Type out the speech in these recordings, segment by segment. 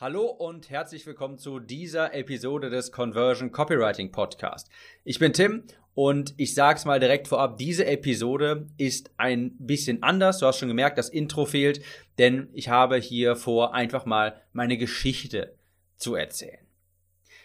Hallo und herzlich willkommen zu dieser Episode des Conversion Copywriting Podcast. Ich bin Tim und ich sag's mal direkt vorab, diese Episode ist ein bisschen anders. Du hast schon gemerkt, das Intro fehlt, denn ich habe hier vor, einfach mal meine Geschichte zu erzählen.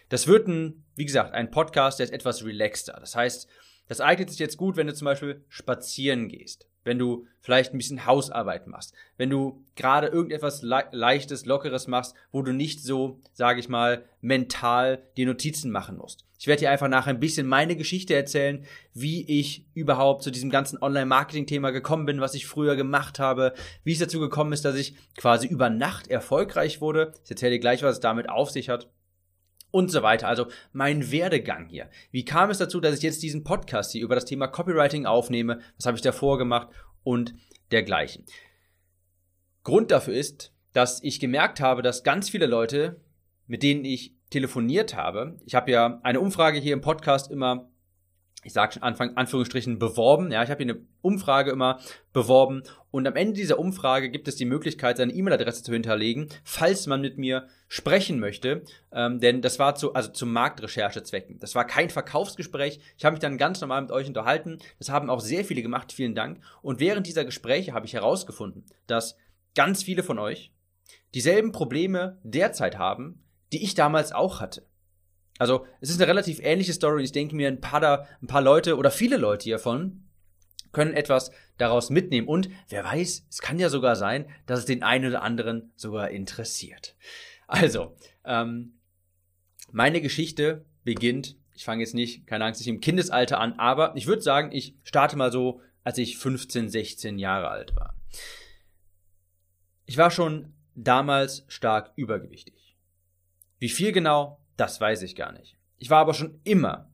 Das wird ein, wie gesagt, ein Podcast, der ist etwas relaxter. Das heißt, das eignet sich jetzt gut, wenn du zum Beispiel spazieren gehst wenn du vielleicht ein bisschen Hausarbeit machst, wenn du gerade irgendetwas Le leichtes, lockeres machst, wo du nicht so, sage ich mal, mental die Notizen machen musst. Ich werde dir einfach nachher ein bisschen meine Geschichte erzählen, wie ich überhaupt zu diesem ganzen Online-Marketing-Thema gekommen bin, was ich früher gemacht habe, wie es dazu gekommen ist, dass ich quasi über Nacht erfolgreich wurde. Ich erzähle dir gleich, was es damit auf sich hat und so weiter. Also mein Werdegang hier. Wie kam es dazu, dass ich jetzt diesen Podcast hier über das Thema Copywriting aufnehme? Was habe ich davor gemacht? Und dergleichen. Grund dafür ist, dass ich gemerkt habe, dass ganz viele Leute, mit denen ich telefoniert habe, ich habe ja eine Umfrage hier im Podcast immer ich sage schon Anfang, Anführungsstrichen, beworben. Ja, ich habe hier eine Umfrage immer beworben und am Ende dieser Umfrage gibt es die Möglichkeit, seine E-Mail-Adresse zu hinterlegen, falls man mit mir sprechen möchte. Ähm, denn das war zu, also zu Marktrecherchezwecken. Das war kein Verkaufsgespräch. Ich habe mich dann ganz normal mit euch unterhalten. Das haben auch sehr viele gemacht. Vielen Dank. Und während dieser Gespräche habe ich herausgefunden, dass ganz viele von euch dieselben Probleme derzeit haben, die ich damals auch hatte. Also, es ist eine relativ ähnliche Story. Ich denke mir, ein paar, da, ein paar Leute oder viele Leute hiervon können etwas daraus mitnehmen. Und wer weiß, es kann ja sogar sein, dass es den einen oder anderen sogar interessiert. Also, ähm, meine Geschichte beginnt, ich fange jetzt nicht, keine Angst, nicht im Kindesalter an, aber ich würde sagen, ich starte mal so, als ich 15, 16 Jahre alt war. Ich war schon damals stark übergewichtig. Wie viel genau, das weiß ich gar nicht. Ich war aber schon immer,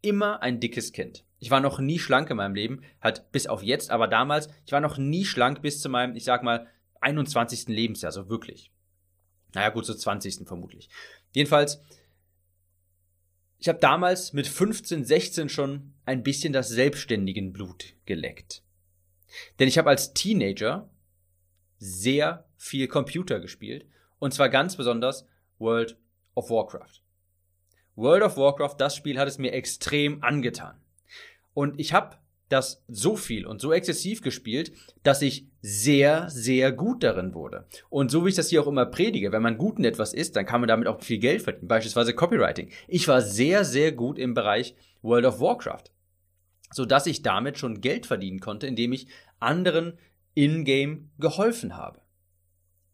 immer ein dickes Kind. Ich war noch nie schlank in meinem Leben, halt bis auf jetzt, aber damals, ich war noch nie schlank bis zu meinem, ich sag mal, 21. Lebensjahr, so wirklich. Naja, gut, so 20. vermutlich. Jedenfalls, ich habe damals mit 15, 16 schon ein bisschen das selbstständigen Blut geleckt. Denn ich habe als Teenager sehr viel Computer gespielt und zwar ganz besonders World of Warcraft. World of Warcraft, das Spiel hat es mir extrem angetan. Und ich habe das so viel und so exzessiv gespielt, dass ich sehr, sehr gut darin wurde. Und so wie ich das hier auch immer predige, wenn man gut in etwas ist, dann kann man damit auch viel Geld verdienen, beispielsweise Copywriting. Ich war sehr, sehr gut im Bereich World of Warcraft, so dass ich damit schon Geld verdienen konnte, indem ich anderen in-game geholfen habe.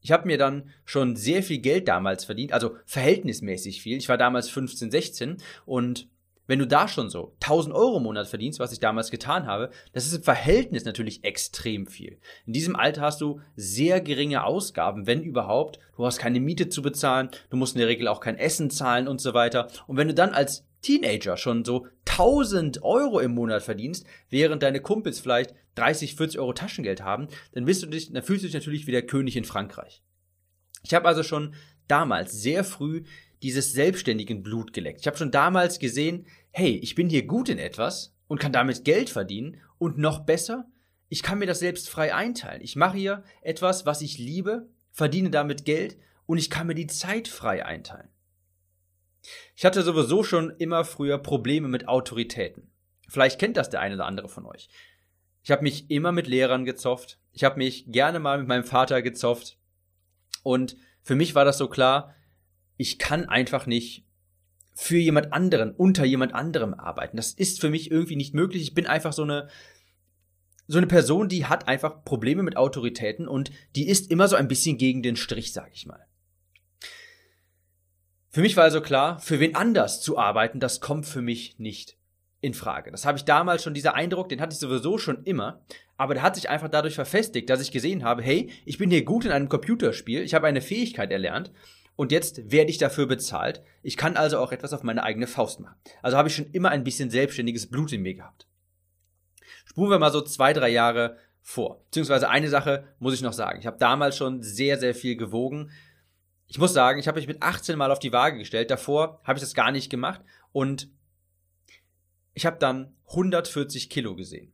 Ich habe mir dann schon sehr viel Geld damals verdient, also verhältnismäßig viel. Ich war damals 15, 16 und wenn du da schon so 1000 Euro im Monat verdienst, was ich damals getan habe, das ist im Verhältnis natürlich extrem viel. In diesem Alter hast du sehr geringe Ausgaben, wenn überhaupt. Du hast keine Miete zu bezahlen, du musst in der Regel auch kein Essen zahlen und so weiter. Und wenn du dann als Teenager schon so 1000 Euro im Monat verdienst, während deine Kumpels vielleicht 30, 40 Euro Taschengeld haben, dann, bist du dich, dann fühlst du dich natürlich wie der König in Frankreich. Ich habe also schon damals sehr früh dieses selbstständigen Blut geleckt. Ich habe schon damals gesehen, hey, ich bin hier gut in etwas und kann damit Geld verdienen und noch besser, ich kann mir das selbst frei einteilen. Ich mache hier etwas, was ich liebe, verdiene damit Geld und ich kann mir die Zeit frei einteilen. Ich hatte sowieso schon immer früher Probleme mit Autoritäten. Vielleicht kennt das der eine oder andere von euch. Ich habe mich immer mit Lehrern gezofft. Ich habe mich gerne mal mit meinem Vater gezofft. Und für mich war das so klar, ich kann einfach nicht für jemand anderen, unter jemand anderem arbeiten. Das ist für mich irgendwie nicht möglich. Ich bin einfach so eine, so eine Person, die hat einfach Probleme mit Autoritäten und die ist immer so ein bisschen gegen den Strich, sag ich mal. Für mich war also klar, für wen anders zu arbeiten, das kommt für mich nicht in Frage. Das habe ich damals schon, dieser Eindruck, den hatte ich sowieso schon immer, aber der hat sich einfach dadurch verfestigt, dass ich gesehen habe, hey, ich bin hier gut in einem Computerspiel, ich habe eine Fähigkeit erlernt und jetzt werde ich dafür bezahlt. Ich kann also auch etwas auf meine eigene Faust machen. Also habe ich schon immer ein bisschen selbstständiges Blut in mir gehabt. Spuren wir mal so zwei, drei Jahre vor. Beziehungsweise eine Sache muss ich noch sagen. Ich habe damals schon sehr, sehr viel gewogen. Ich muss sagen, ich habe mich mit 18 Mal auf die Waage gestellt. Davor habe ich das gar nicht gemacht. Und ich habe dann 140 Kilo gesehen.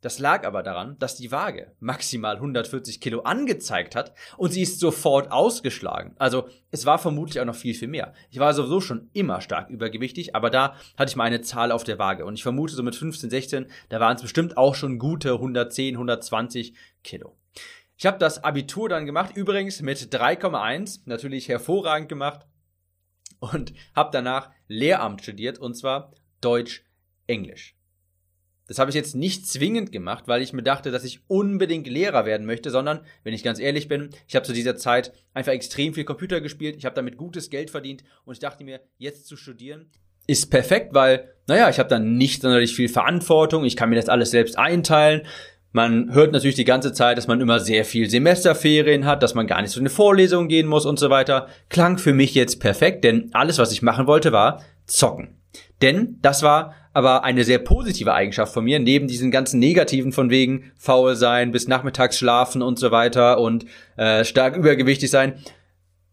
Das lag aber daran, dass die Waage maximal 140 Kilo angezeigt hat und sie ist sofort ausgeschlagen. Also es war vermutlich auch noch viel, viel mehr. Ich war sowieso schon immer stark übergewichtig, aber da hatte ich mal eine Zahl auf der Waage und ich vermute so mit 15, 16, da waren es bestimmt auch schon gute 110, 120 Kilo. Ich habe das Abitur dann gemacht, übrigens mit 3,1, natürlich hervorragend gemacht und habe danach Lehramt studiert und zwar Deutsch, Englisch. Das habe ich jetzt nicht zwingend gemacht, weil ich mir dachte, dass ich unbedingt Lehrer werden möchte, sondern, wenn ich ganz ehrlich bin, ich habe zu dieser Zeit einfach extrem viel Computer gespielt, ich habe damit gutes Geld verdient und ich dachte mir, jetzt zu studieren ist perfekt, weil, naja, ich habe dann nicht sonderlich viel Verantwortung, ich kann mir das alles selbst einteilen. Man hört natürlich die ganze Zeit, dass man immer sehr viel Semesterferien hat, dass man gar nicht zu den Vorlesungen gehen muss und so weiter. Klang für mich jetzt perfekt, denn alles, was ich machen wollte, war zocken. Denn das war aber eine sehr positive Eigenschaft von mir, neben diesen ganzen negativen von wegen faul sein, bis nachmittags schlafen und so weiter und äh, stark übergewichtig sein.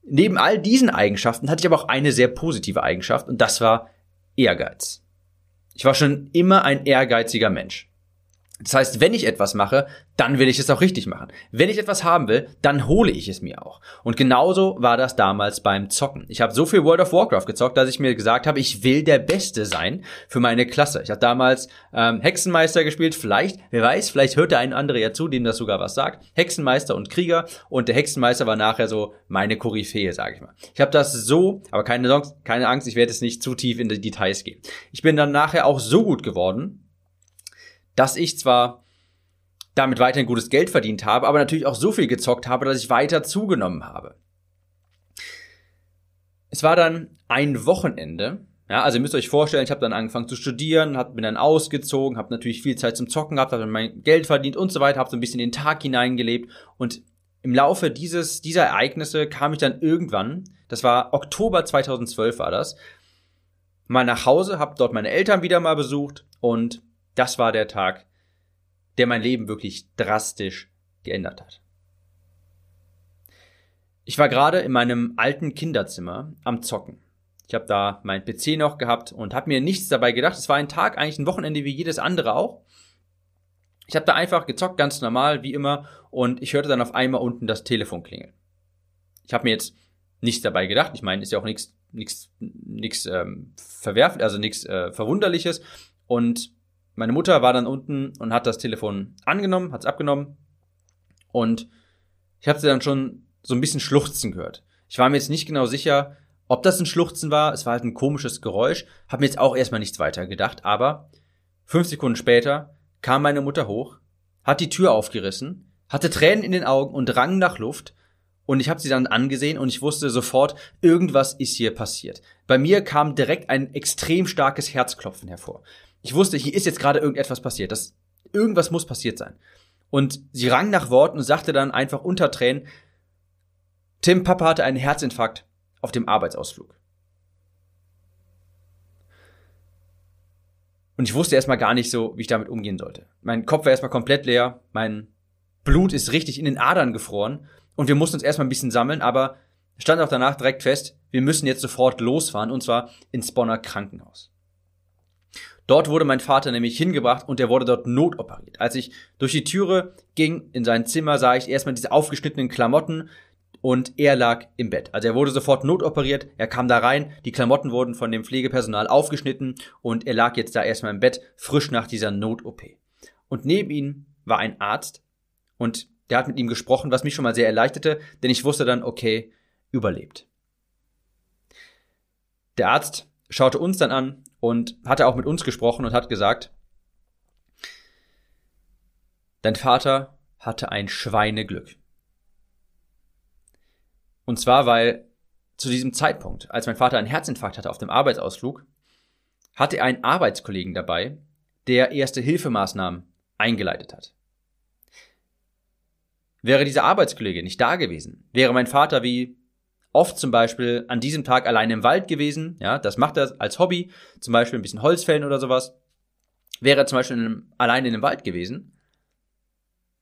Neben all diesen Eigenschaften hatte ich aber auch eine sehr positive Eigenschaft und das war Ehrgeiz. Ich war schon immer ein ehrgeiziger Mensch. Das heißt, wenn ich etwas mache, dann will ich es auch richtig machen. Wenn ich etwas haben will, dann hole ich es mir auch. Und genauso war das damals beim Zocken. Ich habe so viel World of Warcraft gezockt, dass ich mir gesagt habe, ich will der Beste sein für meine Klasse. Ich habe damals ähm, Hexenmeister gespielt, vielleicht, wer weiß, vielleicht hört der ein andere ja zu, dem das sogar was sagt. Hexenmeister und Krieger und der Hexenmeister war nachher so meine Koryphäe, sage ich mal. Ich habe das so, aber keine Angst, keine Angst, ich werde jetzt nicht zu tief in die Details gehen. Ich bin dann nachher auch so gut geworden, dass ich zwar damit weiterhin gutes Geld verdient habe, aber natürlich auch so viel gezockt habe, dass ich weiter zugenommen habe. Es war dann ein Wochenende, ja, also ihr müsst euch vorstellen, ich habe dann angefangen zu studieren, hab, bin dann ausgezogen, habe natürlich viel Zeit zum Zocken gehabt, habe mein Geld verdient und so weiter, habe so ein bisschen den Tag hineingelebt und im Laufe dieses dieser Ereignisse kam ich dann irgendwann, das war Oktober 2012 war das, mal nach Hause, habe dort meine Eltern wieder mal besucht und das war der Tag, der mein Leben wirklich drastisch geändert hat. Ich war gerade in meinem alten Kinderzimmer am Zocken. Ich habe da mein PC noch gehabt und habe mir nichts dabei gedacht. Es war ein Tag, eigentlich ein Wochenende wie jedes andere auch. Ich habe da einfach gezockt, ganz normal, wie immer, und ich hörte dann auf einmal unten das Telefon klingeln. Ich habe mir jetzt nichts dabei gedacht. Ich meine, ist ja auch nichts nichts nichts ähm, verwerflich, also nichts äh, verwunderliches. Und meine Mutter war dann unten und hat das Telefon angenommen, hat es abgenommen und ich habe sie dann schon so ein bisschen schluchzen gehört. Ich war mir jetzt nicht genau sicher, ob das ein Schluchzen war. Es war halt ein komisches Geräusch. Hab mir jetzt auch erstmal nichts weiter gedacht. Aber fünf Sekunden später kam meine Mutter hoch, hat die Tür aufgerissen, hatte Tränen in den Augen und rang nach Luft. Und ich habe sie dann angesehen und ich wusste sofort, irgendwas ist hier passiert. Bei mir kam direkt ein extrem starkes Herzklopfen hervor. Ich wusste, hier ist jetzt gerade irgendetwas passiert. Das, irgendwas muss passiert sein. Und sie rang nach Worten und sagte dann einfach unter Tränen, Tim, Papa hatte einen Herzinfarkt auf dem Arbeitsausflug. Und ich wusste erstmal gar nicht so, wie ich damit umgehen sollte. Mein Kopf war erstmal komplett leer, mein Blut ist richtig in den Adern gefroren und wir mussten uns erstmal ein bisschen sammeln, aber stand auch danach direkt fest, wir müssen jetzt sofort losfahren und zwar ins Bonner Krankenhaus. Dort wurde mein Vater nämlich hingebracht und er wurde dort notoperiert. Als ich durch die Türe ging in sein Zimmer, sah ich erstmal diese aufgeschnittenen Klamotten und er lag im Bett. Also er wurde sofort notoperiert, er kam da rein, die Klamotten wurden von dem Pflegepersonal aufgeschnitten und er lag jetzt da erstmal im Bett, frisch nach dieser Not-OP. Und neben ihm war ein Arzt und der hat mit ihm gesprochen, was mich schon mal sehr erleichterte, denn ich wusste dann, okay, überlebt. Der Arzt schaute uns dann an und hatte auch mit uns gesprochen und hat gesagt, dein Vater hatte ein Schweineglück. Und zwar, weil zu diesem Zeitpunkt, als mein Vater einen Herzinfarkt hatte auf dem Arbeitsausflug, hatte er einen Arbeitskollegen dabei, der erste Hilfemaßnahmen eingeleitet hat. Wäre dieser Arbeitskollege nicht da gewesen, wäre mein Vater wie oft zum Beispiel an diesem Tag allein im Wald gewesen, ja, das macht er als Hobby, zum Beispiel ein bisschen Holz fällen oder sowas, wäre er zum Beispiel allein in dem Wald gewesen,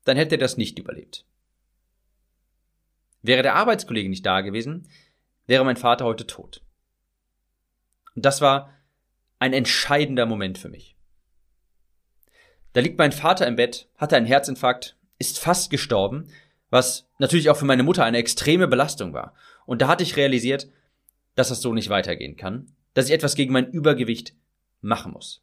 dann hätte er das nicht überlebt. Wäre der Arbeitskollege nicht da gewesen, wäre mein Vater heute tot. Und das war ein entscheidender Moment für mich. Da liegt mein Vater im Bett, hatte einen Herzinfarkt, ist fast gestorben, was natürlich auch für meine Mutter eine extreme Belastung war. Und da hatte ich realisiert, dass das so nicht weitergehen kann, dass ich etwas gegen mein Übergewicht machen muss.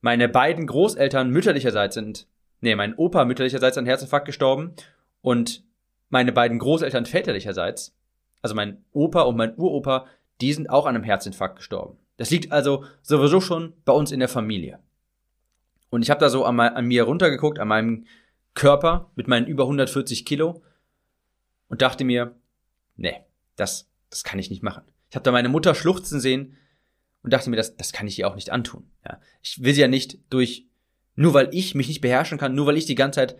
Meine beiden Großeltern mütterlicherseits sind, nee, mein Opa mütterlicherseits an Herzinfarkt gestorben und meine beiden Großeltern väterlicherseits, also mein Opa und mein Uropa, die sind auch an einem Herzinfarkt gestorben. Das liegt also sowieso schon bei uns in der Familie. Und ich habe da so an, an, mir runtergeguckt, an meinem Körper mit meinen über 140 Kilo und dachte mir, nee, das, das kann ich nicht machen. Ich habe da meine Mutter schluchzen sehen und dachte mir, das, das kann ich ihr auch nicht antun. Ja. Ich will sie ja nicht durch, nur weil ich mich nicht beherrschen kann, nur weil ich die ganze Zeit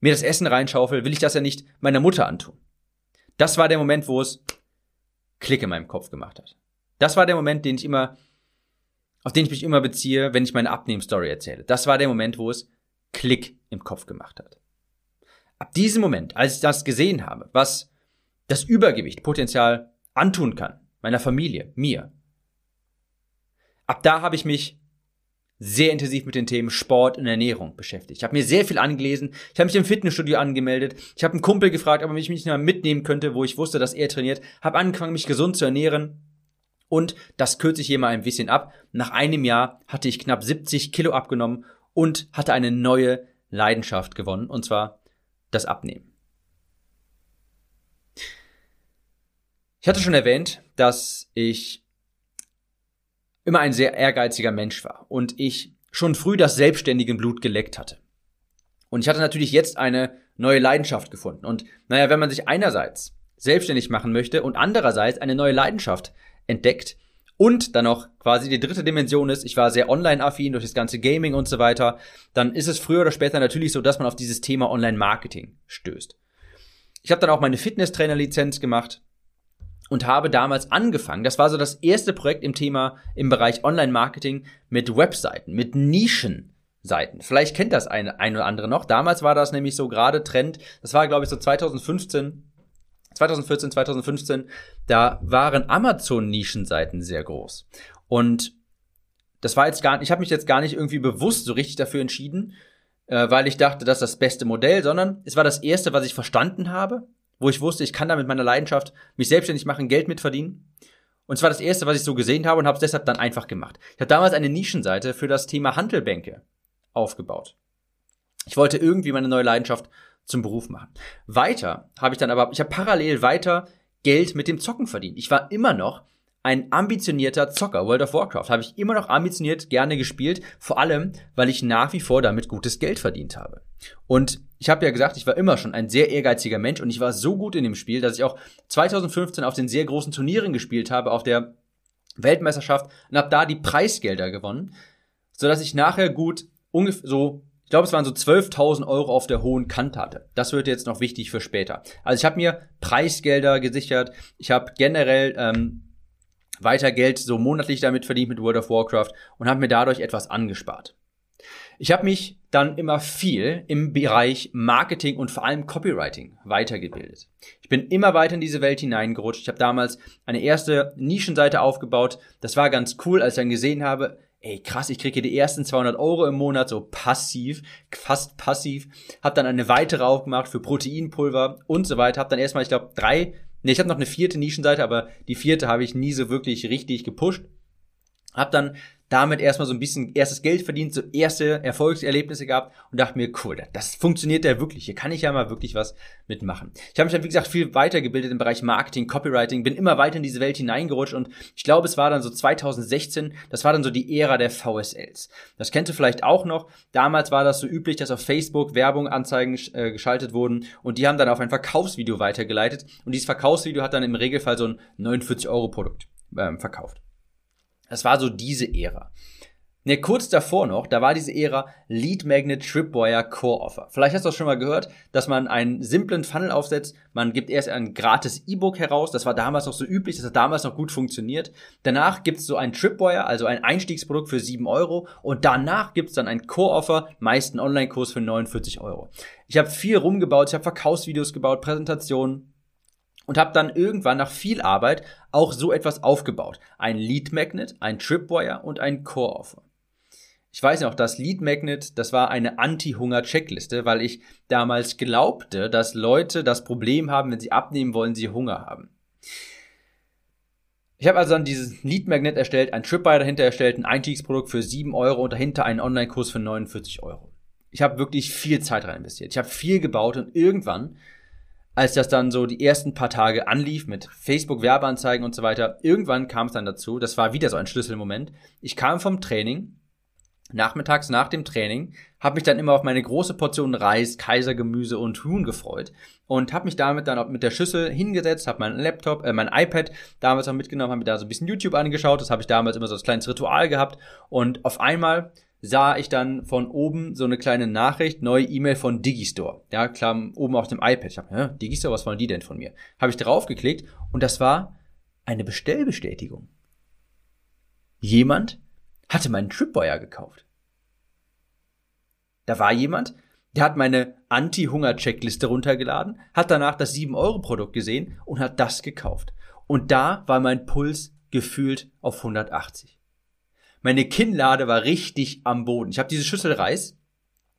mir das Essen reinschaufel, will ich das ja nicht meiner Mutter antun. Das war der Moment, wo es Klick in meinem Kopf gemacht hat. Das war der Moment, den ich immer, auf den ich mich immer beziehe, wenn ich meine Abnehmstory erzähle. Das war der Moment, wo es Klick im Kopf gemacht hat. Ab diesem Moment, als ich das gesehen habe, was das Übergewicht potenziell antun kann, meiner Familie, mir, ab da habe ich mich sehr intensiv mit den Themen Sport und Ernährung beschäftigt. Ich habe mir sehr viel angelesen. Ich habe mich im Fitnessstudio angemeldet. Ich habe einen Kumpel gefragt, ob er mich nicht mal mitnehmen könnte, wo ich wusste, dass er trainiert. Habe angefangen, mich gesund zu ernähren. Und das kürze ich hier mal ein bisschen ab. Nach einem Jahr hatte ich knapp 70 Kilo abgenommen und hatte eine neue Leidenschaft gewonnen, und zwar das Abnehmen. Ich hatte schon erwähnt, dass ich immer ein sehr ehrgeiziger Mensch war und ich schon früh das selbstständige Blut geleckt hatte. Und ich hatte natürlich jetzt eine neue Leidenschaft gefunden. Und naja, wenn man sich einerseits selbstständig machen möchte und andererseits eine neue Leidenschaft entdeckt und dann noch quasi die dritte Dimension ist, ich war sehr online-affin durch das ganze Gaming und so weiter, dann ist es früher oder später natürlich so, dass man auf dieses Thema Online-Marketing stößt. Ich habe dann auch meine Fitnesstrainer-Lizenz gemacht und habe damals angefangen, das war so das erste Projekt im Thema im Bereich Online-Marketing mit Webseiten, mit Nischenseiten. Vielleicht kennt das ein, ein oder andere noch. Damals war das nämlich so gerade Trend. Das war, glaube ich, so 2015, 2014, 2015. Da waren Amazon-Nischenseiten sehr groß. Und das war jetzt gar nicht, ich habe mich jetzt gar nicht irgendwie bewusst so richtig dafür entschieden, äh, weil ich dachte, das ist das beste Modell, sondern es war das erste, was ich verstanden habe wo ich wusste, ich kann da mit meiner Leidenschaft mich selbstständig machen, Geld mitverdienen. Und zwar das erste, was ich so gesehen habe und habe es deshalb dann einfach gemacht. Ich habe damals eine Nischenseite für das Thema Handelbänke aufgebaut. Ich wollte irgendwie meine neue Leidenschaft zum Beruf machen. Weiter habe ich dann aber, ich habe parallel weiter Geld mit dem Zocken verdient. Ich war immer noch ein ambitionierter Zocker. World of Warcraft habe ich immer noch ambitioniert gerne gespielt, vor allem, weil ich nach wie vor damit gutes Geld verdient habe. Und ich habe ja gesagt, ich war immer schon ein sehr ehrgeiziger Mensch und ich war so gut in dem Spiel, dass ich auch 2015 auf den sehr großen Turnieren gespielt habe, auf der Weltmeisterschaft und habe da die Preisgelder gewonnen, so dass ich nachher gut ungefähr so ich glaube, es waren so 12.000 Euro auf der hohen Kante hatte. Das wird jetzt noch wichtig für später. Also ich habe mir Preisgelder gesichert. Ich habe generell ähm, weiter Geld so monatlich damit verdient mit World of Warcraft und habe mir dadurch etwas angespart. Ich habe mich dann immer viel im Bereich Marketing und vor allem Copywriting weitergebildet. Ich bin immer weiter in diese Welt hineingerutscht. Ich habe damals eine erste Nischenseite aufgebaut. Das war ganz cool, als ich dann gesehen habe, ey krass, ich kriege hier die ersten 200 Euro im Monat so passiv, fast passiv. Habe dann eine weitere aufgemacht für Proteinpulver und so weiter. Habe dann erstmal, ich glaube, drei Ne, ich habe noch eine vierte Nischenseite, aber die vierte habe ich nie so wirklich richtig gepusht. Hab dann damit erstmal so ein bisschen erstes Geld verdient, so erste Erfolgserlebnisse gehabt und dachte mir, cool, das funktioniert ja wirklich. Hier kann ich ja mal wirklich was mitmachen. Ich habe mich dann, wie gesagt, viel weitergebildet im Bereich Marketing, Copywriting, bin immer weiter in diese Welt hineingerutscht und ich glaube, es war dann so 2016, das war dann so die Ära der VSLs. Das kennt ihr vielleicht auch noch. Damals war das so üblich, dass auf Facebook Werbung, Anzeigen äh, geschaltet wurden und die haben dann auf ein Verkaufsvideo weitergeleitet und dieses Verkaufsvideo hat dann im Regelfall so ein 49 Euro Produkt ähm, verkauft. Das war so diese Ära. Ne, kurz davor noch, da war diese Ära Lead Magnet Tripwire Core Offer. Vielleicht hast du auch schon mal gehört, dass man einen simplen Funnel aufsetzt. Man gibt erst ein gratis E-Book heraus. Das war damals noch so üblich, das hat damals noch gut funktioniert. Danach gibt's so ein Tripwire, also ein Einstiegsprodukt für 7 Euro. Und danach gibt's dann ein Core Offer, meist ein Online-Kurs für 49 Euro. Ich habe viel rumgebaut, ich habe Verkaufsvideos gebaut, Präsentationen und habe dann irgendwann nach viel Arbeit auch so etwas aufgebaut. Ein Lead Magnet, ein Tripwire und ein Core Offer. Ich weiß noch, das Lead Magnet, das war eine Anti-Hunger-Checkliste, weil ich damals glaubte, dass Leute das Problem haben, wenn sie abnehmen wollen, sie Hunger haben. Ich habe also dann dieses Lead Magnet erstellt, ein Tripwire dahinter erstellt, ein Einstiegsprodukt für 7 Euro und dahinter einen Online-Kurs für 49 Euro. Ich habe wirklich viel Zeit rein investiert. Ich habe viel gebaut und irgendwann, als das dann so die ersten paar Tage anlief mit Facebook-Werbeanzeigen und so weiter, irgendwann kam es dann dazu, das war wieder so ein Schlüsselmoment. Ich kam vom Training nachmittags nach dem Training, habe mich dann immer auf meine große Portion Reis, Kaisergemüse und Huhn gefreut und habe mich damit dann auch mit der Schüssel hingesetzt, habe meinen Laptop, äh, mein iPad damals auch mitgenommen, habe mir da so ein bisschen YouTube angeschaut, das habe ich damals immer so als kleines Ritual gehabt und auf einmal sah ich dann von oben so eine kleine Nachricht, neue E-Mail von Digistore. Ja, klar, oben auf dem iPad. Ich habe, Digistore, was wollen die denn von mir? Habe ich drauf geklickt und das war eine Bestellbestätigung. Jemand hatte meinen Tripwire gekauft. Da war jemand, der hat meine Anti-Hunger-Checkliste runtergeladen, hat danach das 7-Euro-Produkt gesehen und hat das gekauft. Und da war mein Puls gefühlt auf 180. Meine Kinnlade war richtig am Boden. Ich habe diese Schüssel Reis,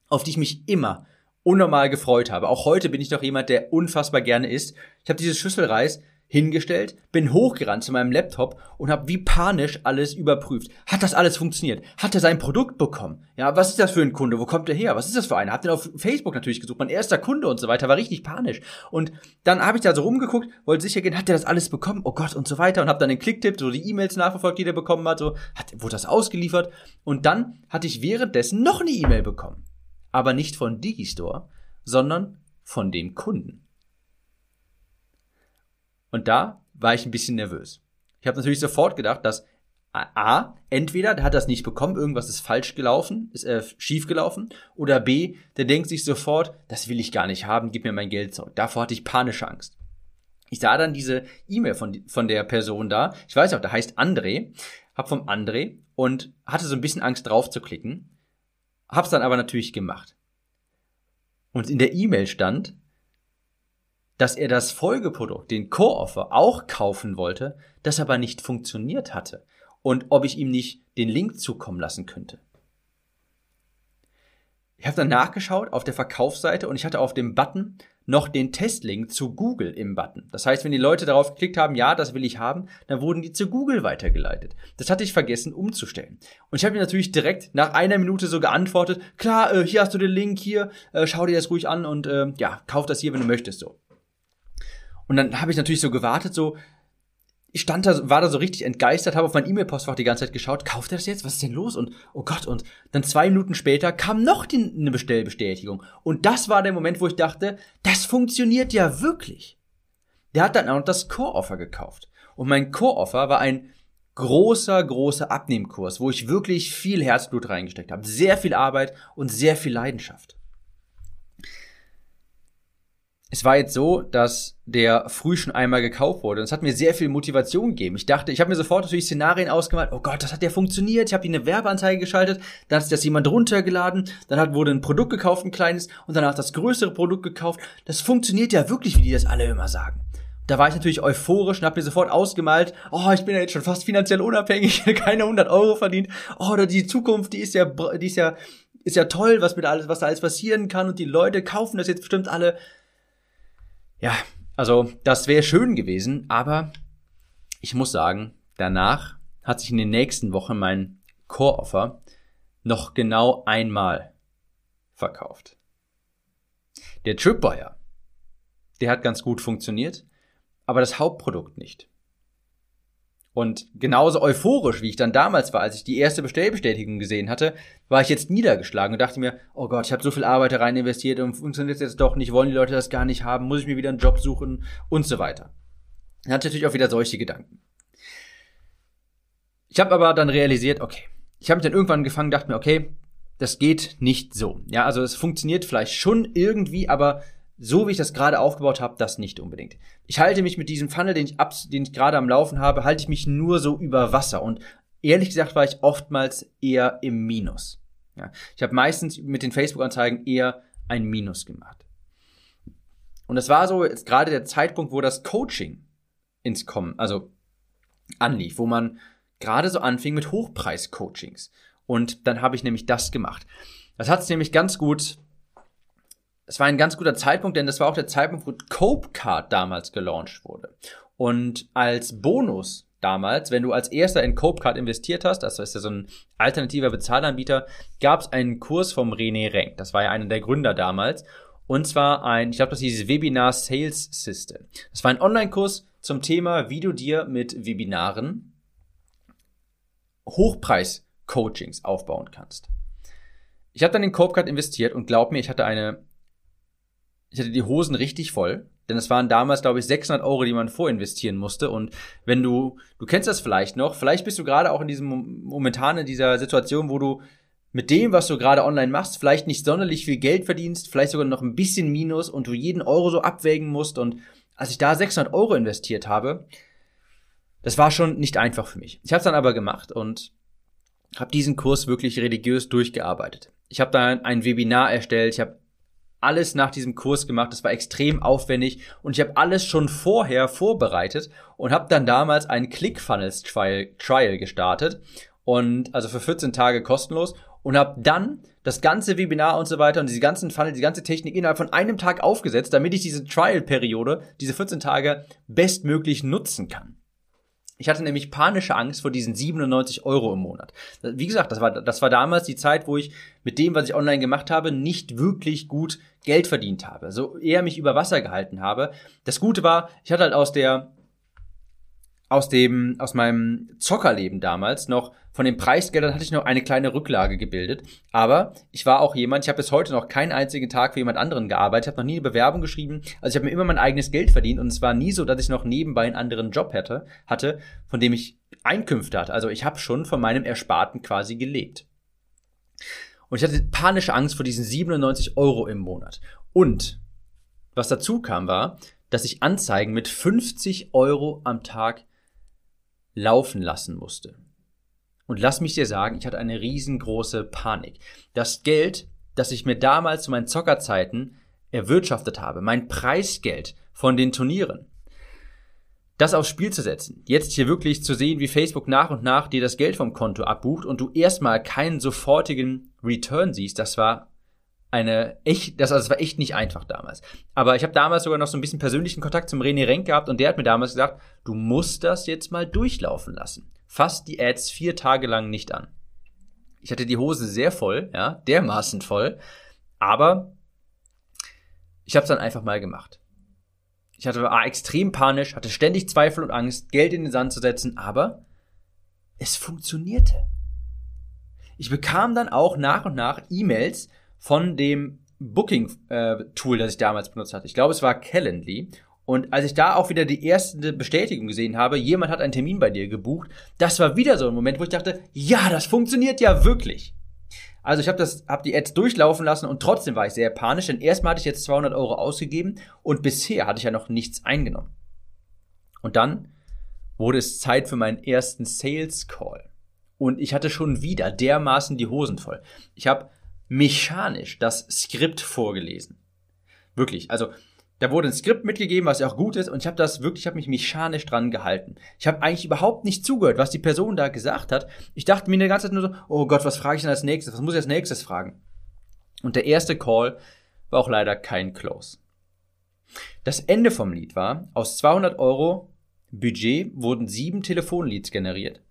auf die ich mich immer unnormal gefreut habe. Auch heute bin ich doch jemand, der unfassbar gerne isst. Ich habe diese Schüssel Reis hingestellt, bin hochgerannt zu meinem Laptop und habe wie panisch alles überprüft. Hat das alles funktioniert? Hat er sein Produkt bekommen? Ja, was ist das für ein Kunde? Wo kommt er her? Was ist das für einer? Hab den auf Facebook natürlich gesucht, mein erster Kunde und so weiter, war richtig panisch. Und dann habe ich da so rumgeguckt, wollte sicher gehen, hat er das alles bekommen? Oh Gott und so weiter und habe dann den Klicktipp, so die E-Mails nachverfolgt, die der bekommen hat, so hat wurde das ausgeliefert und dann hatte ich währenddessen noch eine E-Mail bekommen, aber nicht von Digistore, sondern von dem Kunden. Und da war ich ein bisschen nervös. Ich habe natürlich sofort gedacht, dass A, entweder der hat das nicht bekommen, irgendwas ist falsch gelaufen, ist äh, schief gelaufen, oder B, der denkt sich sofort, das will ich gar nicht haben, gib mir mein Geld zurück. Davor hatte ich panische Angst. Ich sah dann diese E-Mail von, von der Person da, ich weiß auch, der heißt André, hab vom André und hatte so ein bisschen Angst drauf zu klicken, hab's dann aber natürlich gemacht. Und in der E-Mail stand, dass er das Folgeprodukt, den Core-Offer, auch kaufen wollte, das aber nicht funktioniert hatte und ob ich ihm nicht den Link zukommen lassen könnte. Ich habe dann nachgeschaut auf der Verkaufsseite und ich hatte auf dem Button noch den Testlink zu Google im Button. Das heißt, wenn die Leute darauf geklickt haben, ja, das will ich haben, dann wurden die zu Google weitergeleitet. Das hatte ich vergessen umzustellen. Und ich habe mir natürlich direkt nach einer Minute so geantwortet, klar, äh, hier hast du den Link, hier, äh, schau dir das ruhig an und äh, ja, kauf das hier, wenn du möchtest so. Und dann habe ich natürlich so gewartet, so, ich stand da, war da so richtig entgeistert, habe auf mein E-Mail-Postfach die ganze Zeit geschaut, kauft er das jetzt? Was ist denn los? Und oh Gott, und dann zwei Minuten später kam noch die, eine Bestellbestätigung. Und das war der Moment, wo ich dachte, das funktioniert ja wirklich. Der hat dann auch das Core-Offer gekauft. Und mein Core-Offer war ein großer, großer Abnehmkurs, wo ich wirklich viel Herzblut reingesteckt habe. Sehr viel Arbeit und sehr viel Leidenschaft. Es war jetzt so, dass der früh schon einmal gekauft wurde. Und es hat mir sehr viel Motivation gegeben. Ich dachte, ich habe mir sofort natürlich Szenarien ausgemalt. Oh Gott, das hat ja funktioniert. Ich habe hier eine Werbeanzeige geschaltet. Dann hat das jemand runtergeladen. Dann hat, wurde ein Produkt gekauft, ein kleines. Und danach das größere Produkt gekauft. Das funktioniert ja wirklich, wie die das alle immer sagen. Da war ich natürlich euphorisch und habe mir sofort ausgemalt, oh, ich bin ja jetzt schon fast finanziell unabhängig, keine 100 Euro verdient. Oh, die Zukunft, die ist ja, die ist ja, ist ja toll, was mit alles, was da alles passieren kann und die Leute kaufen das jetzt bestimmt alle. Ja, also das wäre schön gewesen, aber ich muss sagen, danach hat sich in den nächsten Wochen mein Core-Offer noch genau einmal verkauft. Der Tripwire, der hat ganz gut funktioniert, aber das Hauptprodukt nicht. Und genauso euphorisch, wie ich dann damals war, als ich die erste Bestellbestätigung gesehen hatte, war ich jetzt niedergeschlagen und dachte mir, oh Gott, ich habe so viel Arbeit da rein investiert und funktioniert jetzt doch nicht, wollen die Leute das gar nicht haben, muss ich mir wieder einen Job suchen und so weiter. Dann hatte ich natürlich auch wieder solche Gedanken. Ich habe aber dann realisiert, okay, ich habe mich dann irgendwann gefangen, dachte mir, okay, das geht nicht so. Ja, also es funktioniert vielleicht schon irgendwie, aber so wie ich das gerade aufgebaut habe, das nicht unbedingt. Ich halte mich mit diesem Funnel, den ich, abs den ich gerade am Laufen habe, halte ich mich nur so über Wasser. Und ehrlich gesagt war ich oftmals eher im Minus. Ja, ich habe meistens mit den Facebook-Anzeigen eher ein Minus gemacht. Und das war so jetzt gerade der Zeitpunkt, wo das Coaching ins Kommen, also anlief, wo man gerade so anfing mit Hochpreis-Coachings. Und dann habe ich nämlich das gemacht. Das hat es nämlich ganz gut es war ein ganz guter Zeitpunkt, denn das war auch der Zeitpunkt, wo Cope Card damals gelauncht wurde. Und als Bonus damals, wenn du als erster in Cope Card investiert hast, das ist ja so ein alternativer Bezahlanbieter, gab es einen Kurs vom René Renk. Das war ja einer der Gründer damals. Und zwar ein, ich glaube, das hieß Webinar Sales System. Das war ein Online-Kurs zum Thema, wie du dir mit Webinaren Hochpreis-Coachings aufbauen kannst. Ich habe dann in Copecard investiert und glaub mir, ich hatte eine ich hatte die Hosen richtig voll, denn es waren damals, glaube ich, 600 Euro, die man vorinvestieren musste. Und wenn du, du kennst das vielleicht noch, vielleicht bist du gerade auch in diesem momentan in dieser Situation, wo du mit dem, was du gerade online machst, vielleicht nicht sonderlich viel Geld verdienst, vielleicht sogar noch ein bisschen Minus und du jeden Euro so abwägen musst. Und als ich da 600 Euro investiert habe, das war schon nicht einfach für mich. Ich habe es dann aber gemacht und habe diesen Kurs wirklich religiös durchgearbeitet. Ich habe da ein Webinar erstellt, ich habe alles nach diesem Kurs gemacht. Das war extrem aufwendig und ich habe alles schon vorher vorbereitet und habe dann damals einen ClickFunnels Trial, Trial gestartet und also für 14 Tage kostenlos und habe dann das ganze Webinar und so weiter und diese ganzen Funnel, die ganze Technik innerhalb von einem Tag aufgesetzt, damit ich diese Trial-Periode, diese 14 Tage bestmöglich nutzen kann. Ich hatte nämlich panische Angst vor diesen 97 Euro im Monat. Wie gesagt, das war, das war damals die Zeit, wo ich mit dem, was ich online gemacht habe, nicht wirklich gut Geld verdient habe. So eher mich über Wasser gehalten habe. Das Gute war, ich hatte halt aus der, aus dem, aus meinem Zockerleben damals noch von den Preisgeldern hatte ich noch eine kleine Rücklage gebildet. Aber ich war auch jemand, ich habe bis heute noch keinen einzigen Tag für jemand anderen gearbeitet, habe noch nie eine Bewerbung geschrieben. Also ich habe mir immer mein eigenes Geld verdient und es war nie so, dass ich noch nebenbei einen anderen Job hätte, hatte, von dem ich Einkünfte hatte. Also ich habe schon von meinem Ersparten quasi gelebt. Und ich hatte panische Angst vor diesen 97 Euro im Monat. Und was dazu kam, war, dass ich Anzeigen mit 50 Euro am Tag laufen lassen musste. Und lass mich dir sagen, ich hatte eine riesengroße Panik. Das Geld, das ich mir damals zu meinen Zockerzeiten erwirtschaftet habe, mein Preisgeld von den Turnieren, das aufs Spiel zu setzen, jetzt hier wirklich zu sehen, wie Facebook nach und nach dir das Geld vom Konto abbucht und du erstmal keinen sofortigen Return siehst, das war eine echt, das, also das war echt nicht einfach damals. Aber ich habe damals sogar noch so ein bisschen persönlichen Kontakt zum René Renk gehabt und der hat mir damals gesagt, du musst das jetzt mal durchlaufen lassen fasst die Ads vier Tage lang nicht an. Ich hatte die Hose sehr voll, ja, dermaßen voll, aber ich habe es dann einfach mal gemacht. Ich hatte war extrem panisch, hatte ständig Zweifel und Angst, Geld in den Sand zu setzen, aber es funktionierte. Ich bekam dann auch nach und nach E-Mails von dem Booking-Tool, äh, das ich damals benutzt hatte. Ich glaube, es war Calendly. Und als ich da auch wieder die erste Bestätigung gesehen habe, jemand hat einen Termin bei dir gebucht, das war wieder so ein Moment, wo ich dachte, ja, das funktioniert ja wirklich. Also ich habe habe die Ads durchlaufen lassen und trotzdem war ich sehr panisch, denn erstmal hatte ich jetzt 200 Euro ausgegeben und bisher hatte ich ja noch nichts eingenommen. Und dann wurde es Zeit für meinen ersten Sales Call und ich hatte schon wieder dermaßen die Hosen voll. Ich habe mechanisch das Skript vorgelesen. Wirklich, also da wurde ein Skript mitgegeben, was ja auch gut ist, und ich habe das wirklich, ich habe mich mechanisch dran gehalten. Ich habe eigentlich überhaupt nicht zugehört, was die Person da gesagt hat. Ich dachte mir die ganze Zeit nur so, oh Gott, was frage ich denn als nächstes? Was muss ich als nächstes fragen? Und der erste Call war auch leider kein Close. Das Ende vom Lied war, aus 200 Euro Budget wurden sieben Telefonleads generiert.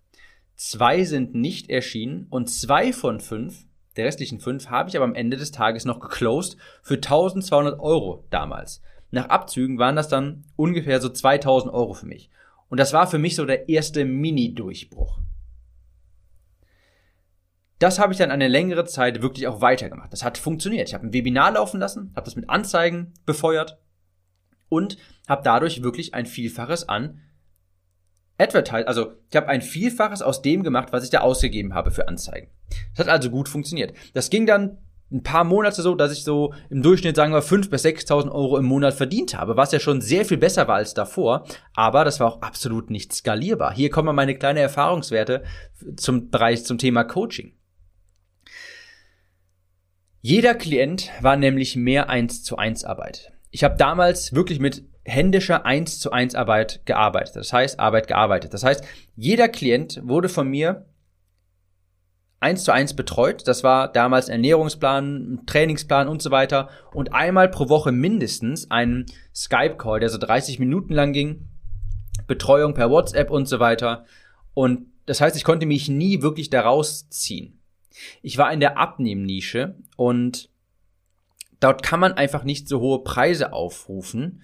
Zwei sind nicht erschienen und zwei von fünf, der restlichen fünf, habe ich aber am Ende des Tages noch geclosed für 1200 Euro damals nach Abzügen waren das dann ungefähr so 2000 Euro für mich. Und das war für mich so der erste Mini-Durchbruch. Das habe ich dann eine längere Zeit wirklich auch weitergemacht. Das hat funktioniert. Ich habe ein Webinar laufen lassen, habe das mit Anzeigen befeuert und habe dadurch wirklich ein Vielfaches an Advertise, also ich habe ein Vielfaches aus dem gemacht, was ich da ausgegeben habe für Anzeigen. Das hat also gut funktioniert. Das ging dann ein paar Monate so, dass ich so im Durchschnitt, sagen wir, 5.000 bis 6.000 Euro im Monat verdient habe, was ja schon sehr viel besser war als davor, aber das war auch absolut nicht skalierbar. Hier kommen meine kleinen Erfahrungswerte zum Bereich, zum Thema Coaching. Jeder Klient war nämlich mehr 1 zu 1 Arbeit. Ich habe damals wirklich mit händischer 1 zu 1 Arbeit gearbeitet. Das heißt, Arbeit gearbeitet. Das heißt, jeder Klient wurde von mir eins zu eins betreut. Das war damals Ernährungsplan, Trainingsplan und so weiter. Und einmal pro Woche mindestens ein Skype-Call, der so 30 Minuten lang ging. Betreuung per WhatsApp und so weiter. Und das heißt, ich konnte mich nie wirklich daraus ziehen. Ich war in der Abnehmnische und dort kann man einfach nicht so hohe Preise aufrufen,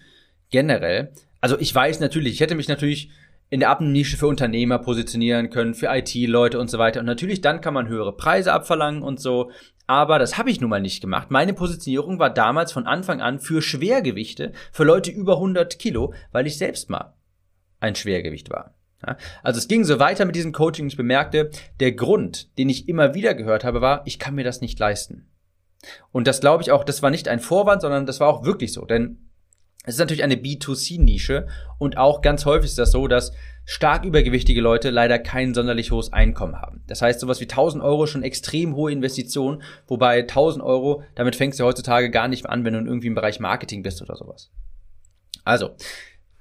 generell. Also ich weiß natürlich, ich hätte mich natürlich in der Abnehmnische für Unternehmer positionieren können, für IT-Leute und so weiter. Und natürlich dann kann man höhere Preise abverlangen und so. Aber das habe ich nun mal nicht gemacht. Meine Positionierung war damals von Anfang an für Schwergewichte, für Leute über 100 Kilo, weil ich selbst mal ein Schwergewicht war. Also es ging so weiter mit diesem Coaching. Ich bemerkte, der Grund, den ich immer wieder gehört habe, war, ich kann mir das nicht leisten. Und das glaube ich auch, das war nicht ein Vorwand, sondern das war auch wirklich so. Denn es ist natürlich eine B2C-Nische und auch ganz häufig ist das so, dass stark übergewichtige Leute leider kein sonderlich hohes Einkommen haben. Das heißt, sowas wie 1000 Euro schon extrem hohe Investition, wobei 1000 Euro, damit fängst du heutzutage gar nicht an, wenn du irgendwie im Bereich Marketing bist oder sowas. Also,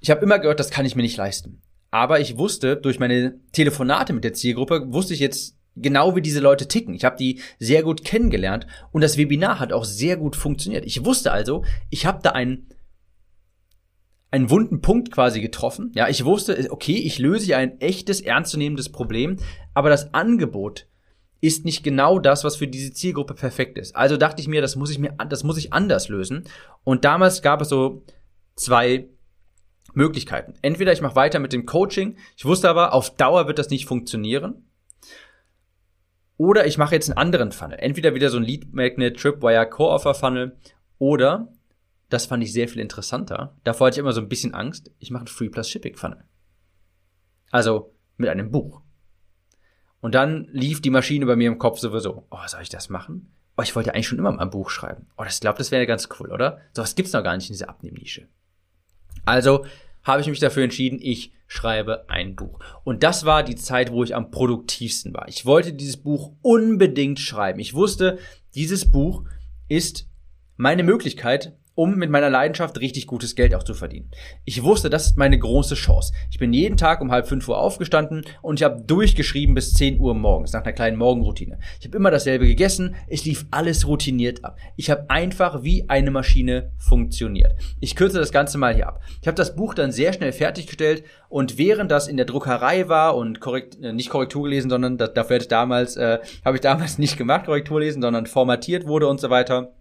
ich habe immer gehört, das kann ich mir nicht leisten. Aber ich wusste, durch meine Telefonate mit der Zielgruppe, wusste ich jetzt genau wie diese Leute ticken. Ich habe die sehr gut kennengelernt und das Webinar hat auch sehr gut funktioniert. Ich wusste also, ich habe da einen einen wunden Punkt quasi getroffen. Ja, ich wusste, okay, ich löse hier ein echtes, ernstzunehmendes Problem, aber das Angebot ist nicht genau das, was für diese Zielgruppe perfekt ist. Also dachte ich mir, das muss ich mir, das muss ich anders lösen. Und damals gab es so zwei Möglichkeiten. Entweder ich mache weiter mit dem Coaching. Ich wusste aber, auf Dauer wird das nicht funktionieren. Oder ich mache jetzt einen anderen Funnel. Entweder wieder so ein Lead Magnet, Tripwire, Core-Offer Funnel. Oder das fand ich sehr viel interessanter. Davor hatte ich immer so ein bisschen Angst. Ich mache einen Free Plus Shipping Funnel. Also mit einem Buch. Und dann lief die Maschine bei mir im Kopf sowieso. Oh, soll ich das machen? Oh, ich wollte eigentlich schon immer mal ein Buch schreiben. Oh, das glaube, das wäre ganz cool, oder? So was gibt's noch gar nicht in dieser Abnehmnische. Also habe ich mich dafür entschieden, ich schreibe ein Buch. Und das war die Zeit, wo ich am produktivsten war. Ich wollte dieses Buch unbedingt schreiben. Ich wusste, dieses Buch ist meine Möglichkeit, um mit meiner Leidenschaft richtig gutes Geld auch zu verdienen. Ich wusste, das ist meine große Chance. Ich bin jeden Tag um halb fünf Uhr aufgestanden und ich habe durchgeschrieben bis zehn Uhr morgens, nach einer kleinen Morgenroutine. Ich habe immer dasselbe gegessen, es lief alles routiniert ab. Ich habe einfach wie eine Maschine funktioniert. Ich kürze das Ganze mal hier ab. Ich habe das Buch dann sehr schnell fertiggestellt und während das in der Druckerei war und korrekt, äh, nicht Korrektur gelesen, sondern dafür hätte ich damals, äh, habe ich damals nicht gemacht, Korrektur lesen, sondern formatiert wurde und so weiter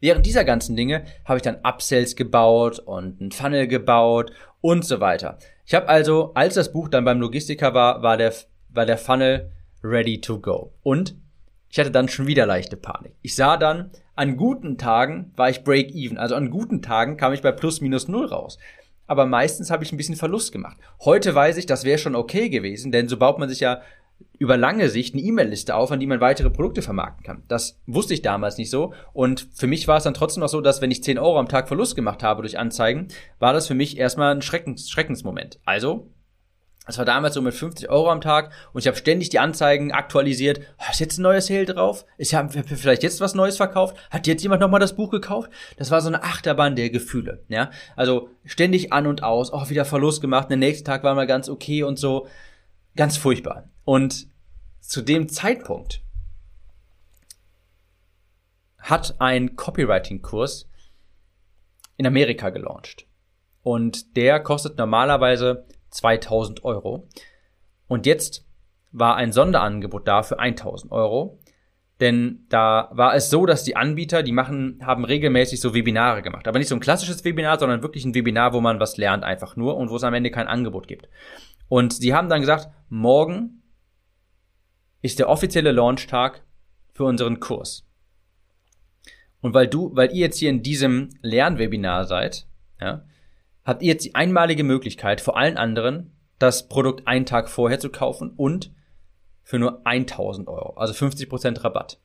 Während dieser ganzen Dinge habe ich dann Upsells gebaut und einen Funnel gebaut und so weiter. Ich habe also, als das Buch dann beim Logistiker war, war der, war der Funnel ready to go. Und ich hatte dann schon wieder leichte Panik. Ich sah dann, an guten Tagen war ich break even. Also an guten Tagen kam ich bei plus minus null raus. Aber meistens habe ich ein bisschen Verlust gemacht. Heute weiß ich, das wäre schon okay gewesen, denn so baut man sich ja über lange Sicht eine E-Mail-Liste auf, an die man weitere Produkte vermarkten kann. Das wusste ich damals nicht so. Und für mich war es dann trotzdem noch so, dass wenn ich 10 Euro am Tag Verlust gemacht habe durch Anzeigen, war das für mich erstmal ein Schreckens Schreckensmoment. Also, es war damals so mit 50 Euro am Tag und ich habe ständig die Anzeigen aktualisiert. Oh, ist jetzt ein neues Sale drauf? Ist ja vielleicht jetzt was Neues verkauft? Hat jetzt jemand nochmal das Buch gekauft? Das war so eine Achterbahn der Gefühle. Ja, also ständig an und aus. Oh, wieder Verlust gemacht. Der nächste Tag war mal ganz okay und so. Ganz furchtbar. Und zu dem Zeitpunkt hat ein Copywriting-Kurs in Amerika gelauncht. Und der kostet normalerweise 2000 Euro. Und jetzt war ein Sonderangebot da für 1000 Euro. Denn da war es so, dass die Anbieter, die machen, haben regelmäßig so Webinare gemacht. Aber nicht so ein klassisches Webinar, sondern wirklich ein Webinar, wo man was lernt einfach nur und wo es am Ende kein Angebot gibt. Und sie haben dann gesagt, morgen ist der offizielle Launchtag für unseren Kurs. Und weil du, weil ihr jetzt hier in diesem Lernwebinar seid, ja, habt ihr jetzt die einmalige Möglichkeit, vor allen anderen das Produkt einen Tag vorher zu kaufen und für nur 1000 Euro, also 50% Rabatt.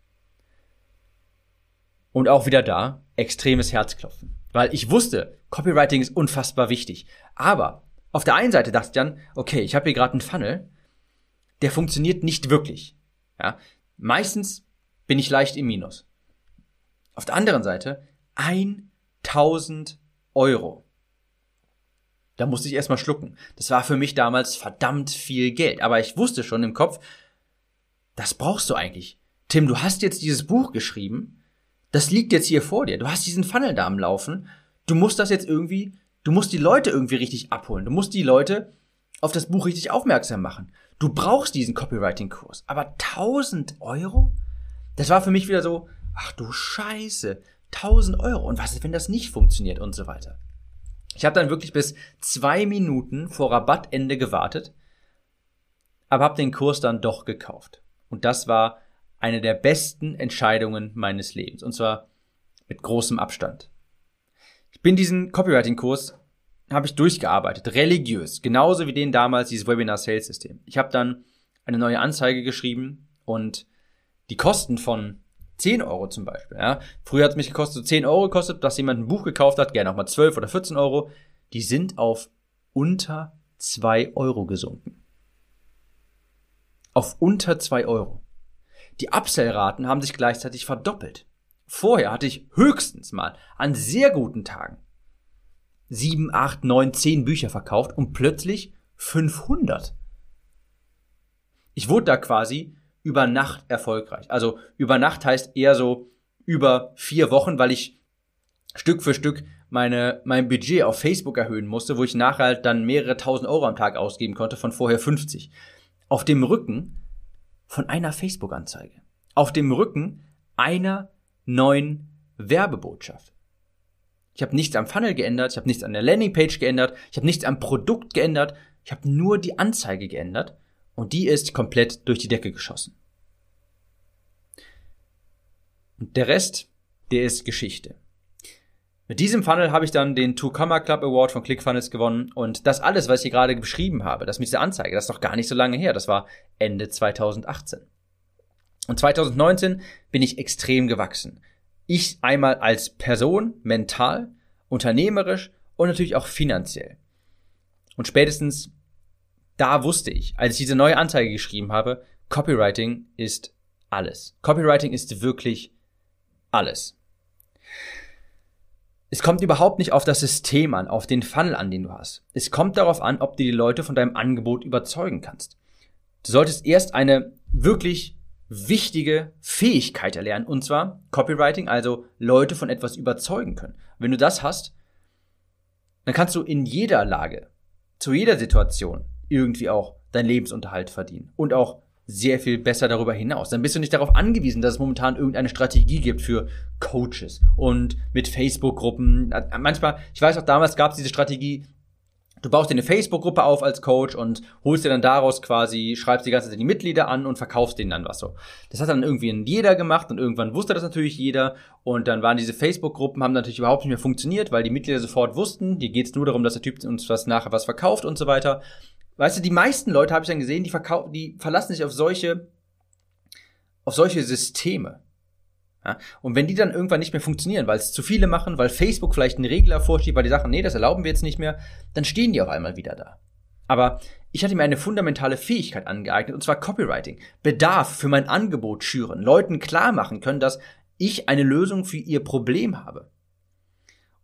Und auch wieder da, extremes Herzklopfen. Weil ich wusste, Copywriting ist unfassbar wichtig. Aber auf der einen Seite dachte ich dann, okay, ich habe hier gerade einen Funnel, der funktioniert nicht wirklich. Ja, meistens bin ich leicht im Minus. Auf der anderen Seite 1000 Euro. Da musste ich erstmal schlucken. Das war für mich damals verdammt viel Geld. Aber ich wusste schon im Kopf, das brauchst du eigentlich. Tim, du hast jetzt dieses Buch geschrieben, das liegt jetzt hier vor dir. Du hast diesen Funnel da am Laufen. Du musst das jetzt irgendwie, du musst die Leute irgendwie richtig abholen. Du musst die Leute auf das Buch richtig aufmerksam machen. Du brauchst diesen Copywriting-Kurs. Aber 1000 Euro? Das war für mich wieder so, ach du Scheiße, 1000 Euro. Und was ist, wenn das nicht funktioniert und so weiter? Ich habe dann wirklich bis zwei Minuten vor Rabattende gewartet, aber habe den Kurs dann doch gekauft. Und das war eine der besten Entscheidungen meines Lebens. Und zwar mit großem Abstand. Bin diesen Copywriting-Kurs habe ich durchgearbeitet, religiös, genauso wie den damals dieses Webinar Sales System. Ich habe dann eine neue Anzeige geschrieben und die Kosten von 10 Euro zum Beispiel. Ja. Früher hat es mich gekostet, so 10 Euro gekostet, dass jemand ein Buch gekauft hat, gerne auch mal 12 oder 14 Euro. Die sind auf unter 2 Euro gesunken. Auf unter 2 Euro. Die Upsell-Raten haben sich gleichzeitig verdoppelt. Vorher hatte ich höchstens mal an sehr guten Tagen 7, 8, 9, 10 Bücher verkauft und plötzlich 500. Ich wurde da quasi über Nacht erfolgreich. Also über Nacht heißt eher so über vier Wochen, weil ich Stück für Stück meine, mein Budget auf Facebook erhöhen musste, wo ich nachher halt dann mehrere tausend Euro am Tag ausgeben konnte, von vorher 50. Auf dem Rücken von einer Facebook-Anzeige. Auf dem Rücken einer neuen Werbebotschaft. Ich habe nichts am Funnel geändert, ich habe nichts an der Landingpage geändert, ich habe nichts am Produkt geändert, ich habe nur die Anzeige geändert und die ist komplett durch die Decke geschossen. Und der Rest, der ist Geschichte. Mit diesem Funnel habe ich dann den Two-Comma Club Award von ClickFunnels gewonnen und das alles, was ich hier gerade beschrieben habe, das mit dieser Anzeige, das ist doch gar nicht so lange her, das war Ende 2018. Und 2019 bin ich extrem gewachsen. Ich einmal als Person, mental, unternehmerisch und natürlich auch finanziell. Und spätestens da wusste ich, als ich diese neue Anzeige geschrieben habe, Copywriting ist alles. Copywriting ist wirklich alles. Es kommt überhaupt nicht auf das System an, auf den Funnel an, den du hast. Es kommt darauf an, ob du die Leute von deinem Angebot überzeugen kannst. Du solltest erst eine wirklich wichtige Fähigkeit erlernen, und zwar Copywriting, also Leute von etwas überzeugen können. Wenn du das hast, dann kannst du in jeder Lage, zu jeder Situation irgendwie auch deinen Lebensunterhalt verdienen und auch sehr viel besser darüber hinaus. Dann bist du nicht darauf angewiesen, dass es momentan irgendeine Strategie gibt für Coaches und mit Facebook-Gruppen. Manchmal, ich weiß auch, damals gab es diese Strategie, du baust dir eine Facebook-Gruppe auf als Coach und holst dir dann daraus quasi, schreibst die ganze Zeit die Mitglieder an und verkaufst denen dann was so. Das hat dann irgendwie jeder gemacht und irgendwann wusste das natürlich jeder und dann waren diese Facebook-Gruppen, haben natürlich überhaupt nicht mehr funktioniert, weil die Mitglieder sofort wussten, hier geht's nur darum, dass der Typ uns was nachher was verkauft und so weiter. Weißt du, die meisten Leute habe ich dann gesehen, die verkaufen, die verlassen sich auf solche, auf solche Systeme. Ja? Und wenn die dann irgendwann nicht mehr funktionieren, weil es zu viele machen, weil Facebook vielleicht einen Regler vorschiebt, weil die sagen, nee, das erlauben wir jetzt nicht mehr, dann stehen die auf einmal wieder da. Aber ich hatte mir eine fundamentale Fähigkeit angeeignet, und zwar Copywriting. Bedarf für mein Angebot schüren, Leuten klar machen können, dass ich eine Lösung für ihr Problem habe.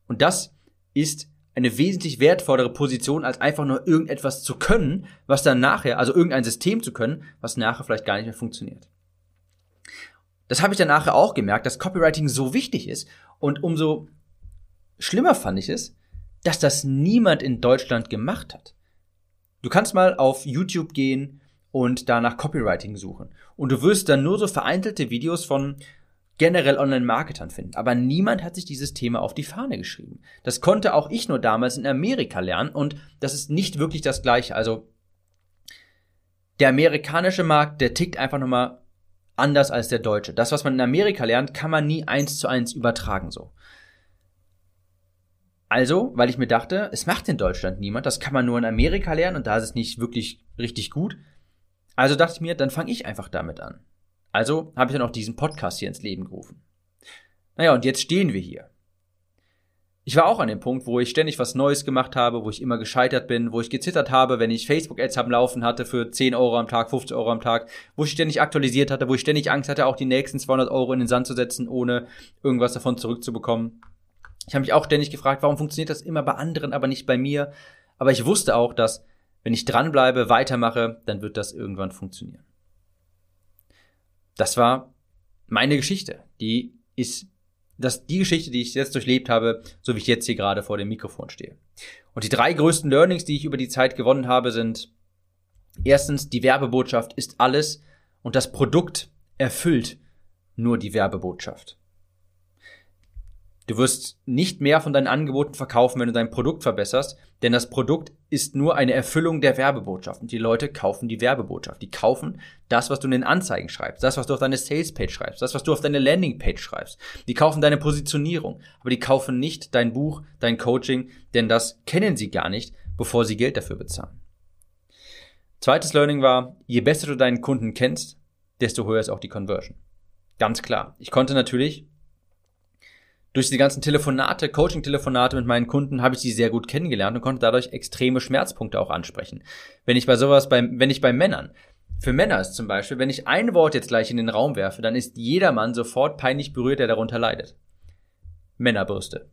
Und das ist eine wesentlich wertvollere Position, als einfach nur irgendetwas zu können, was dann nachher, also irgendein System zu können, was nachher vielleicht gar nicht mehr funktioniert. Das habe ich dann nachher auch gemerkt, dass Copywriting so wichtig ist und umso schlimmer fand ich es, dass das niemand in Deutschland gemacht hat. Du kannst mal auf YouTube gehen und da nach Copywriting suchen und du wirst dann nur so vereinzelte Videos von generell Online-Marketern finden. Aber niemand hat sich dieses Thema auf die Fahne geschrieben. Das konnte auch ich nur damals in Amerika lernen und das ist nicht wirklich das Gleiche. Also der amerikanische Markt, der tickt einfach nochmal anders als der deutsche. Das, was man in Amerika lernt, kann man nie eins zu eins übertragen so. Also, weil ich mir dachte, es macht in Deutschland niemand, das kann man nur in Amerika lernen und da ist es nicht wirklich richtig gut. Also dachte ich mir, dann fange ich einfach damit an. Also habe ich dann auch diesen Podcast hier ins Leben gerufen. Naja, und jetzt stehen wir hier. Ich war auch an dem Punkt, wo ich ständig was Neues gemacht habe, wo ich immer gescheitert bin, wo ich gezittert habe, wenn ich Facebook-Ads am Laufen hatte für 10 Euro am Tag, 50 Euro am Tag, wo ich ständig aktualisiert hatte, wo ich ständig Angst hatte, auch die nächsten 200 Euro in den Sand zu setzen, ohne irgendwas davon zurückzubekommen. Ich habe mich auch ständig gefragt, warum funktioniert das immer bei anderen, aber nicht bei mir. Aber ich wusste auch, dass wenn ich dranbleibe, weitermache, dann wird das irgendwann funktionieren. das war meine Geschichte. Die ist das, die Geschichte, die ich jetzt durchlebt habe, so wie ich jetzt hier gerade vor dem Mikrofon stehe. Und die drei größten Learnings, die ich über die Zeit gewonnen habe, sind erstens, die Werbebotschaft ist alles und das Produkt erfüllt nur die Werbebotschaft. Du wirst nicht mehr von deinen Angeboten verkaufen, wenn du dein Produkt verbesserst, denn das Produkt ist nur eine Erfüllung der Werbebotschaft und die Leute kaufen die Werbebotschaft. Die kaufen das, was du in den Anzeigen schreibst, das, was du auf deine Salespage schreibst, das, was du auf deine Landingpage schreibst. Die kaufen deine Positionierung, aber die kaufen nicht dein Buch, dein Coaching, denn das kennen sie gar nicht, bevor sie Geld dafür bezahlen. Zweites Learning war, je besser du deinen Kunden kennst, desto höher ist auch die Conversion. Ganz klar. Ich konnte natürlich durch die ganzen Telefonate, Coaching-Telefonate mit meinen Kunden habe ich sie sehr gut kennengelernt und konnte dadurch extreme Schmerzpunkte auch ansprechen. Wenn ich bei sowas bei, wenn ich bei Männern, für Männer ist zum Beispiel, wenn ich ein Wort jetzt gleich in den Raum werfe, dann ist jeder Mann sofort peinlich berührt, der darunter leidet. Männerbürste.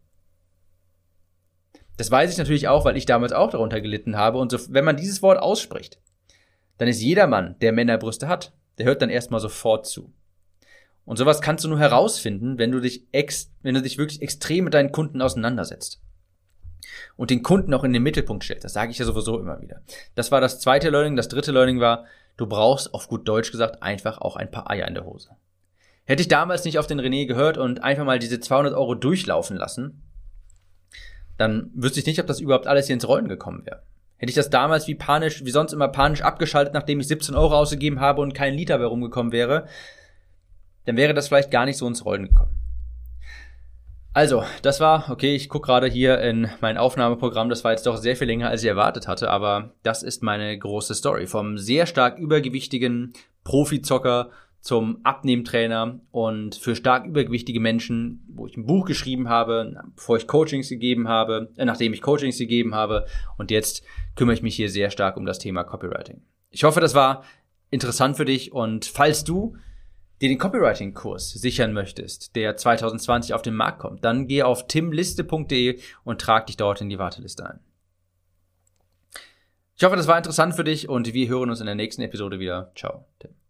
Das weiß ich natürlich auch, weil ich damals auch darunter gelitten habe. Und so, wenn man dieses Wort ausspricht, dann ist jeder Mann, der Männerbrüste hat, der hört dann erstmal sofort zu. Und sowas kannst du nur herausfinden, wenn du dich ex, wenn du dich wirklich extrem mit deinen Kunden auseinandersetzt. Und den Kunden auch in den Mittelpunkt stellst. Das sage ich ja sowieso immer wieder. Das war das zweite Learning. Das dritte Learning war, du brauchst auf gut Deutsch gesagt einfach auch ein paar Eier in der Hose. Hätte ich damals nicht auf den René gehört und einfach mal diese 200 Euro durchlaufen lassen, dann wüsste ich nicht, ob das überhaupt alles hier ins Rollen gekommen wäre. Hätte ich das damals wie panisch, wie sonst immer panisch abgeschaltet, nachdem ich 17 Euro ausgegeben habe und kein Liter mehr rumgekommen wäre, dann wäre das vielleicht gar nicht so ins Rollen gekommen. Also, das war, okay, ich gucke gerade hier in mein Aufnahmeprogramm, das war jetzt doch sehr viel länger, als ich erwartet hatte, aber das ist meine große Story. Vom sehr stark übergewichtigen Profizocker zum Abnehmtrainer und für stark übergewichtige Menschen, wo ich ein Buch geschrieben habe, bevor ich Coachings gegeben habe, äh, nachdem ich Coachings gegeben habe und jetzt kümmere ich mich hier sehr stark um das Thema Copywriting. Ich hoffe, das war interessant für dich und falls du dir den Copywriting-Kurs sichern möchtest, der 2020 auf den Markt kommt, dann geh auf timliste.de und trag dich dort in die Warteliste ein. Ich hoffe, das war interessant für dich und wir hören uns in der nächsten Episode wieder. Ciao, Tim.